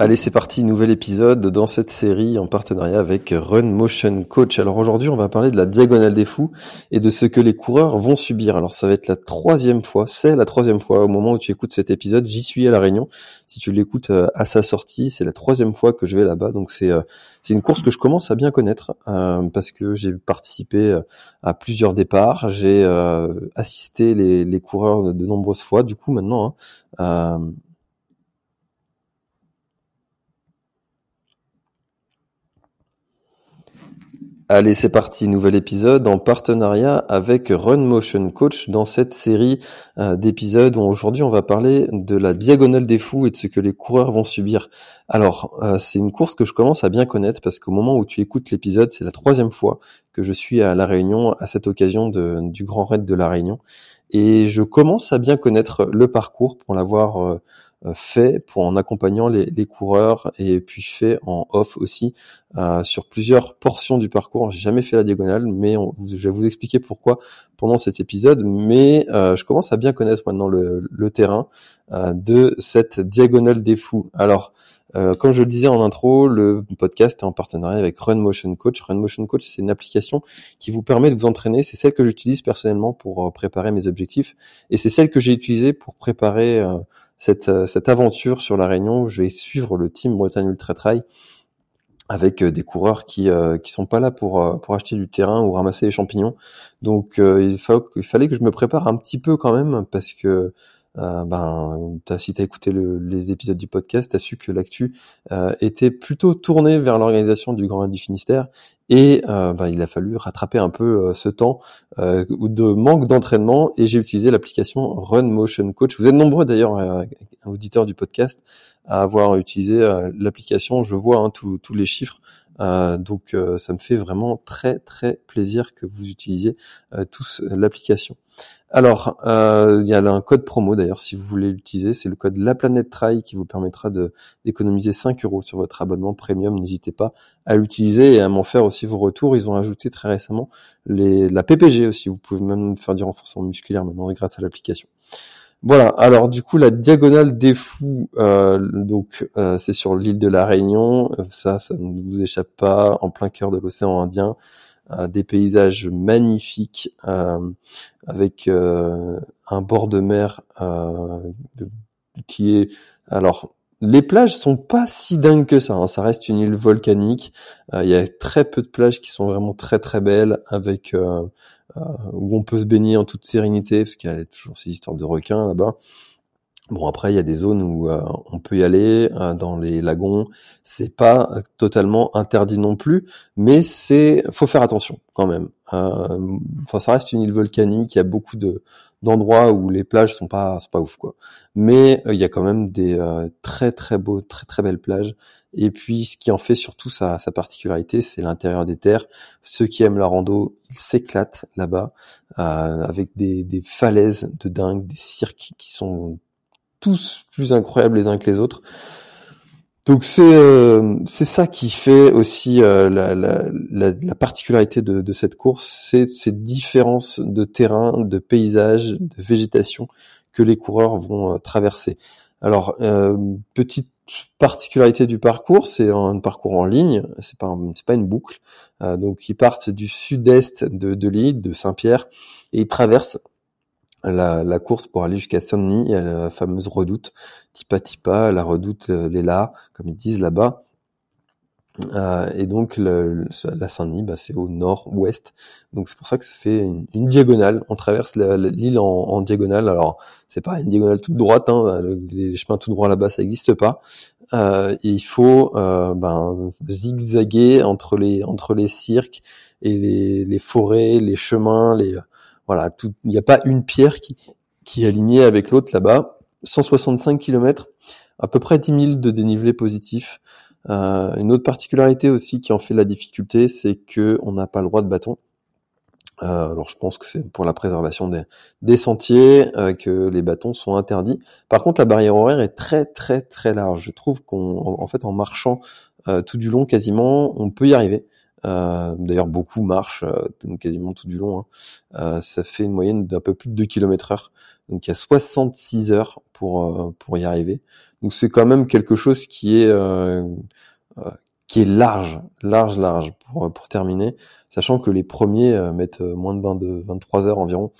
Allez, c'est parti, nouvel épisode dans cette série en partenariat avec Run Motion Coach. Alors aujourd'hui, on va parler de la diagonale des fous et de ce que les coureurs vont subir. Alors ça va être la troisième fois, c'est la troisième fois au moment où tu écoutes cet épisode. J'y suis à la Réunion. Si tu l'écoutes euh, à sa sortie, c'est la troisième fois que je vais là-bas. Donc c'est euh, une course que je commence à bien connaître euh, parce que j'ai participé à plusieurs départs, j'ai assisté les, les coureurs de, nombreuses fois. Du coup maintenant. Hein, Allez, c'est parti, nouvel épisode en partenariat avec Run Motion Coach dans cette série euh, d'épisodes où aujourd'hui on va parler de la diagonale des fous et de ce que les coureurs vont subir. Alors, euh, c'est une course que je commence à bien connaître parce qu'au moment où tu écoutes l'épisode, c'est la troisième fois que je suis à La Réunion à cette occasion du Grand Raid de La Réunion et je commence à bien connaître le parcours pour l'avoir euh, fait pour en accompagnant les, les, coureurs et puis fait en off aussi euh, sur plusieurs portions du parcours. J'ai jamais fait la diagonale, mais je vais vous expliquer pourquoi pendant cet épisode. Mais euh, je commence à bien connaître maintenant le, le terrain euh, de cette diagonale des fous. Alors euh, comme je le disais en intro, le podcast est en partenariat avec Run Motion Coach. Run Motion Coach, c'est une application qui vous permet de vous entraîner. C'est celle que j'utilise personnellement pour préparer mes objectifs et c'est celle que j'ai utilisée pour préparer cette, euh, cette aventure sur la Réunion où je vais suivre le team Bretagne Ultra Trail avec euh, des coureurs qui euh, qui sont pas là pour pour acheter du terrain ou ramasser les champignons. Donc il, il fallait que je me prépare un petit peu quand même parce que euh, ben, si tu as écouté le, les épisodes du podcast, tu as su que l'actu euh, était plutôt tournée vers l'organisation du Grand Raid du Finistère et euh, ben, il a fallu rattraper un peu ce temps de manque d'entraînement et j'ai utilisé l'application Run Motion Coach. Vous êtes nombreux d'ailleurs, auditeurs du podcast, à avoir utilisé l'application. Je vois hein, tous les chiffres. Donc ça me fait vraiment très très plaisir que vous utilisiez tous l'application. Alors, euh, il y a un code promo d'ailleurs si vous voulez l'utiliser, c'est le code La Planète Trail qui vous permettra d'économiser 5 euros sur votre abonnement premium. N'hésitez pas à l'utiliser et à m'en faire aussi vos retours. Ils ont ajouté très récemment les, la PPG aussi. Vous pouvez même faire du renforcement musculaire maintenant grâce à l'application. Voilà. Alors du coup, la diagonale des fous, euh, donc euh, c'est sur l'île de la Réunion. Ça, ça ne vous échappe pas, en plein cœur de l'océan Indien. Euh, des paysages magnifiques euh, avec euh, un bord de mer qui est alors les plages sont pas si dingues que ça. Hein. Ça reste une île volcanique. Il y a très peu de plages qui sont vraiment très très belles, avec où on peut se baigner en toute sérénité, parce qu'il y a toujours ces histoires de requins là-bas. Bon après il y a des zones où euh, on peut y aller euh, dans les lagons, c'est pas totalement interdit non plus, mais c'est faut faire attention quand même. Euh, enfin ça reste une île volcanique, il y a beaucoup de d'endroits où les plages sont pas c'est pas ouf quoi. Mais il y a quand même des très très beaux très très belles plages et puis ce qui en fait surtout sa, particularité, c'est l'intérieur des terres. Ceux qui aiment la rando, ils s'éclatent là-bas avec des, des falaises de dingue, des cirques qui sont tous plus incroyables les uns que les autres. Donc c'est euh, c'est ça qui fait aussi euh, la, la, la, particularité de, de cette course, c'est ces différences de terrain, de paysage, de végétation que les coureurs vont euh, traverser. Alors petite particularité du parcours, c'est un parcours en ligne, c'est pas c'est pas une boucle. donc ils partent du sud-est de, de l'île, de Saint-Pierre, et ils traversent la, la, course pour aller jusqu'à Saint-Denis, la fameuse redoute, Tipa Tipa, la redoute euh, Léla, comme ils disent là-bas. Euh, et donc la Saint-Denis, bah, c'est au nord-ouest. Donc c'est pour ça que ça fait une, diagonale. On traverse l'île en, en, diagonale. Alors c'est pas une diagonale toute droite. Hein. Les, chemins tout droits là-bas, ça n'existe pas. Euh, et il faut euh, ben, zigzaguer entre les entre les cirques et les, les forêts, les chemins, les voilà. Il n'y a pas une pierre qui qui est alignée avec l'autre là-bas. 165 km, à peu près 10 000 de dénivelé positif. Euh, une autre particularité aussi qui en fait la difficulté, c'est que on n'a pas le droit de bâton. Euh, alors je pense que c'est pour la préservation des, des sentiers euh, que les bâtons sont interdits. Par contre, la barrière horaire est très très très large. Je trouve qu'en en fait en marchant tout du long quasiment, on peut y arriver. Euh, d'ailleurs, beaucoup marchent quasiment tout du long. Hein. ça fait une moyenne d'un peu plus de 2 km heure. Donc il y a 66 heures pour pour y arriver. Donc c'est quand même quelque chose qui est euh, euh, qui est large, large, large pour pour terminer, sachant que les premiers euh, mettent moins de 22, 23 heures environ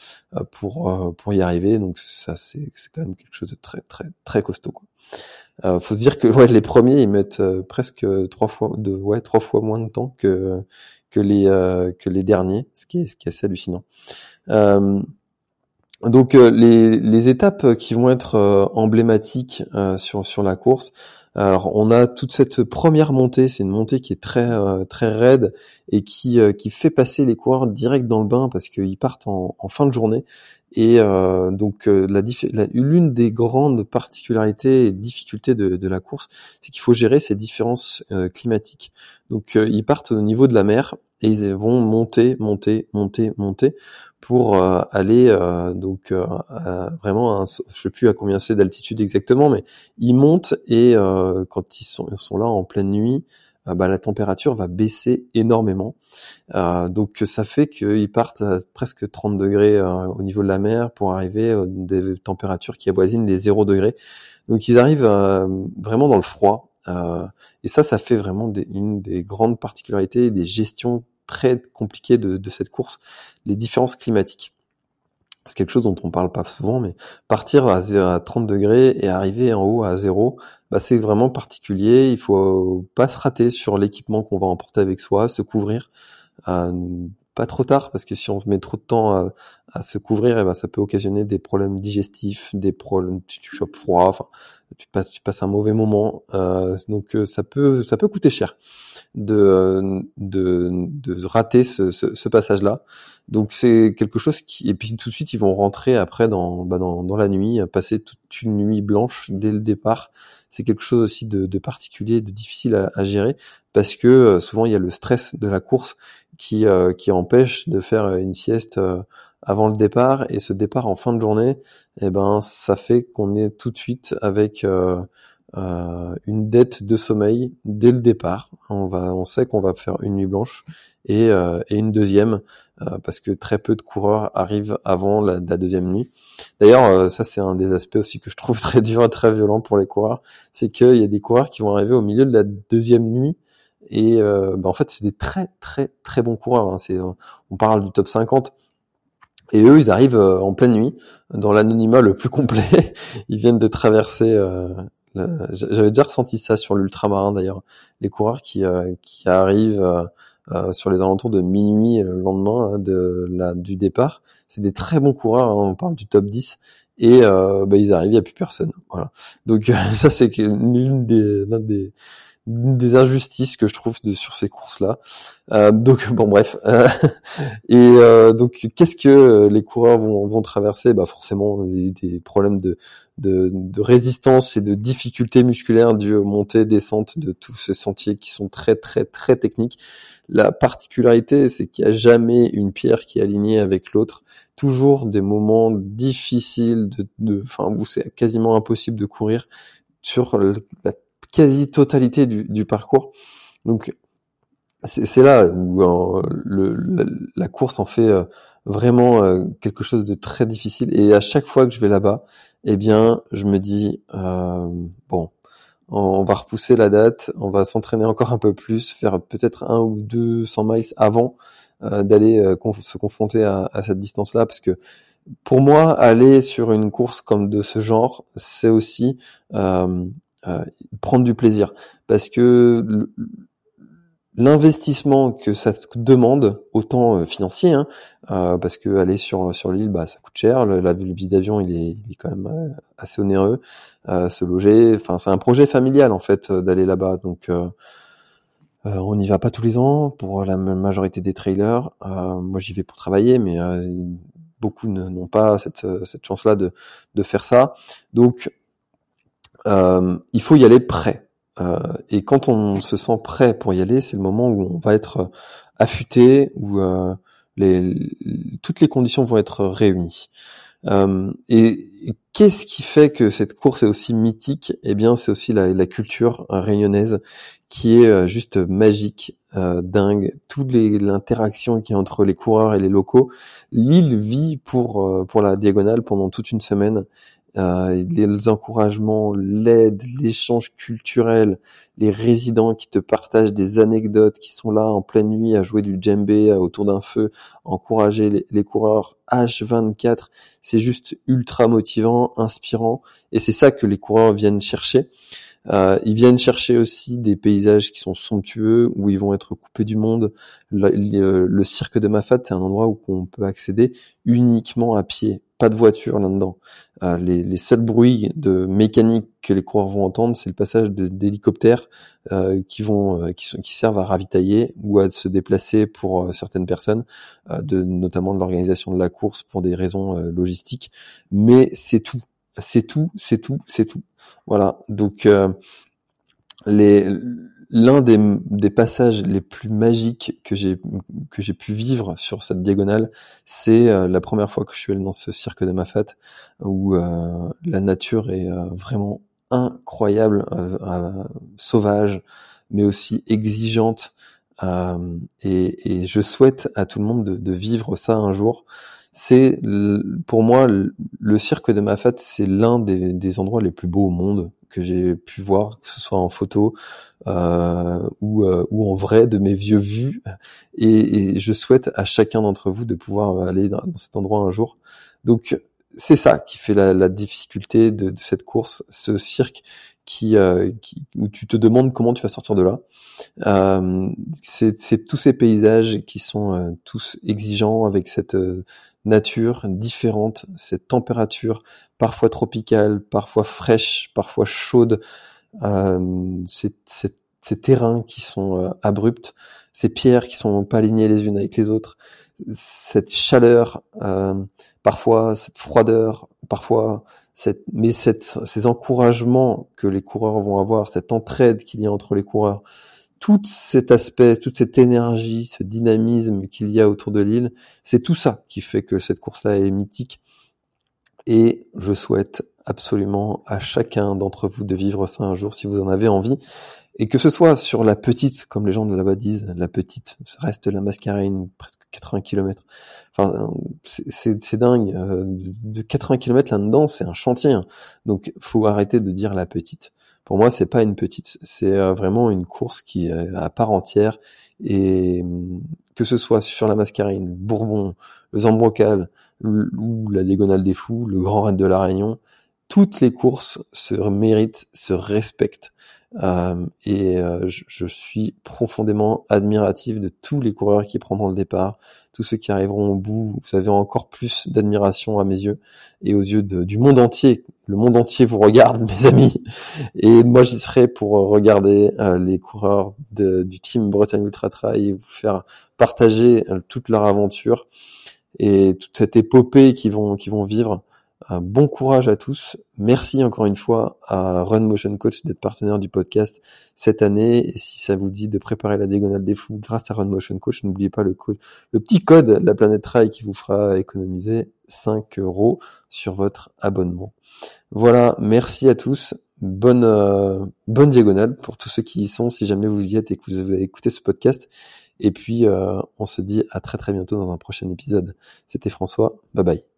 pour pour y arriver. Donc ça c'est c'est quand même quelque chose de très très très costaud quoi. Euh, faut se dire que ouais, les premiers ils mettent presque trois fois de ouais trois fois moins de temps que que les que les derniers, ce qui est ce qui est assez hallucinant. Euh, donc euh, les, les, étapes qui vont être euh, emblématiques euh, sur, sur la course, alors on a toute cette première montée, c'est une montée qui est très très raide et qui qui fait passer les coureurs direct dans le bain parce qu'ils partent en, en, fin de journée et donc la, l'une des grandes particularités et difficultés de, la course, c'est qu'il faut gérer ces différences climatiques. Donc ils partent au niveau de la mer et ils vont monter, monter, monter, monter pour euh, aller euh, donc euh, vraiment, je sais plus à combien c'est d'altitude exactement, mais ils montent et quand ils sont, là en pleine nuit, bah, la température va baisser énormément. donc ça fait qu'ils partent à presque 30 degrés au niveau de la mer pour arriver à des températures qui avoisinent les 0 degrés. Donc ils arrivent vraiment dans le froid. et ça, ça fait vraiment une des grandes particularités des gestions très compliqué de, de cette course, les différences climatiques. C'est quelque chose dont on parle pas souvent, mais partir à, 0, à 30 degrés et arriver en haut à zéro, bah c'est vraiment particulier. Il faut pas se rater sur l'équipement qu'on va emporter avec soi, se couvrir. Euh, pas trop tard parce que si on met trop de temps à, à se couvrir, et eh ben ça peut occasionner des problèmes digestifs, des problèmes, tu, tu chopes froid, enfin tu passes tu passes un mauvais moment, euh, donc euh, ça peut ça peut coûter cher de de, de rater ce, ce, ce passage-là. Donc c'est quelque chose qui et puis tout de suite ils vont rentrer après dans bah dans, dans la nuit, passer toute une nuit blanche dès le départ. C'est quelque chose aussi de, de particulier, de difficile à, à gérer parce que euh, souvent il y a le stress de la course qui euh, qui empêche de faire une sieste avant le départ et ce départ en fin de journée, eh ben ça fait qu'on est tout de suite avec euh, euh, une dette de sommeil dès le départ. On va, on sait qu'on va faire une nuit blanche et, euh, une deuxième parce que très peu de coureurs arrivent avant la, deuxième nuit. D'ailleurs, ça c'est un des aspects aussi que je trouve très dur et très violent pour les coureurs, c'est qu'il y a des coureurs qui vont arriver au milieu de la deuxième nuit et ben, en fait c'est des très très très bons coureurs. Hein. On parle du top 50 et eux, ils arrivent euh, en pleine nuit, dans l'anonymat le plus complet. ils viennent de traverser. Euh, J'avais déjà ressenti ça sur l'ultramarin d'ailleurs. Les coureurs qui, euh, qui arrivent euh, sur les alentours de minuit le lendemain hein, de la, du départ, c'est des très bons coureurs. Hein, on parle du top 10 et bah, ils arrivent, il n'y a plus personne. Voilà. Donc ça, c'est l'une des, des des injustices que je trouve de, sur ces courses-là. Euh, donc bon bref. Euh, et euh, donc qu'est-ce que les coureurs vont, vont traverser? Bah forcément des, des problèmes de, de, de, résistance et de difficultés musculaires dues aux montées, descentes de tous ces sentiers qui sont très très très techniques. La particularité, c'est qu'il n'y a jamais une pierre qui est alignée avec l'autre. Toujours des moments difficiles de, enfin où c'est quasiment impossible de courir sur la quasi-totalité du, du, parcours. Donc c'est là où euh, la, course en fait euh, vraiment euh, quelque chose de très difficile. Et à chaque fois que je vais là-bas, eh bien, je me dis bon, on va repousser la date, on va s'entraîner encore un peu plus, faire peut-être un ou deux cents miles avant d'aller se confronter à, à cette distance-là, parce que pour moi, aller sur une course comme de ce genre, c'est aussi euh, euh, prendre du plaisir parce que l'investissement que ça demande, autant financier, hein, parce que aller sur sur l'île, bah ça coûte cher. Le, le billet d'avion, il est, il est quand même assez onéreux. se loger, enfin c'est un projet familial en fait d'aller là-bas, donc euh, on n'y va pas tous les ans pour la majorité des trailers. Euh, moi, j'y vais pour travailler, mais euh, beaucoup n'ont pas cette, cette chance-là de, de faire ça. Donc, il faut y aller prêt. et quand on se sent prêt pour y aller, c'est le moment où on va être affûté, où les, toutes les conditions vont être réunies. Euh, et, qu'est-ce qui fait que cette course est aussi mythique? Eh bien, c'est aussi la, la, culture réunionnaise qui est euh, juste magique, euh, dingue. Toute l'interaction qui est entre les coureurs et les locaux. L'île vit pour euh, pour la diagonale pendant toute une semaine. Euh, les encouragements, l'aide, l'échange culturel, les résidents qui te partagent des anecdotes, qui sont là en pleine nuit à jouer du djembé autour d'un feu, encourager les, les coureurs H24, c'est juste ultra motivant, inspirant, et c'est ça que les coureurs viennent chercher. Euh, ils viennent chercher aussi des paysages qui sont somptueux, où ils vont être coupés du monde. Le, cirque de Mafat, c'est un endroit où on peut accéder uniquement à pied, pas de voiture là-dedans. Euh, les, seuls bruits de mécanique que les coureurs vont entendre, c'est le passage d'hélicoptères euh, qui vont, qui, qui servent à ravitailler ou à se déplacer pour certaines personnes, notamment de l'organisation de la course pour des raisons logistiques. Mais c'est tout c'est tout, c'est tout, c'est tout. Voilà. Donc euh, l'un des, passages les plus magiques que j'ai que j'ai pu vivre sur cette diagonale, c'est euh, la première fois que je suis allé dans ce cirque de Mafat où euh, la nature est vraiment incroyable, sauvage, mais aussi exigeante. Et, je souhaite à tout le monde de, de vivre ça un jour c'est pour moi le cirque de Mafat, c'est l'un des, endroits les plus beaux au monde que j'ai pu voir, que ce soit en photo euh, ou, euh, ou en vrai de mes vieux vues. Et, je souhaite à chacun d'entre vous de pouvoir aller dans, cet endroit un jour. Donc c'est ça qui fait la, difficulté de, cette course, ce cirque qui, euh, où tu te demandes comment tu vas sortir de là. Euh, c'est tous ces paysages qui sont euh, tous exigeants avec cette nature différente, cette température parfois tropicale, parfois fraîche, parfois chaude, euh, ces, terrains qui sont euh, abrupts, ces pierres qui sont pas alignées les unes avec les autres, cette chaleur, euh, parfois cette froideur, parfois cette, mais cette, ces encouragements que les coureurs vont avoir, cette entraide qu'il y a entre les coureurs, tout cet aspect, toute cette énergie, ce dynamisme qu'il y a autour de l'île, c'est tout ça qui fait que cette course-là est mythique. Et je souhaite absolument à chacun d'entre vous de vivre ça un jour si vous en avez envie. Et que ce soit sur la petite, comme les gens de là-bas disent, la petite, ça reste la mascarine, presque 80 km. Enfin, c'est dingue. Euh, de 80 km là-dedans, c'est un chantier. Hein. Donc, faut arrêter de dire la petite pour moi, c'est pas une petite, c'est euh, vraiment une course qui est à part entière et hum, que ce soit sur la Mascarine, Bourbon, le Zambrocal ou la Diagonale des Fous, le Grand Raid de la Réunion, toutes les courses se méritent, se respectent. Euh, et euh, je, suis profondément admiratif de tous les coureurs qui prendront le départ, tous ceux qui arriveront au bout. Vous avez encore plus d'admiration à mes yeux et aux yeux du monde entier. Le monde entier vous regarde, mes amis. Et moi, j'y serai pour regarder euh, les coureurs du team Bretagne Ultra Trail et vous faire partager toute leur aventure et toute cette épopée qu'ils qu'ils vont vivre. Un bon courage à tous. Merci encore une fois à Run Motion Coach d'être partenaire du podcast cette année. Et si ça vous dit de préparer la diagonale des fous grâce à Run Motion Coach, n'oubliez pas le, le petit code La Planète Trail qui vous fera économiser 5 euros sur votre abonnement. Voilà, merci à tous. Bonne euh, bonne diagonale pour tous ceux qui y sont. Si jamais vous y êtes et que vous avez écouté ce podcast. Et puis euh, on se dit à très très bientôt dans un prochain épisode. C'était François. Bye bye.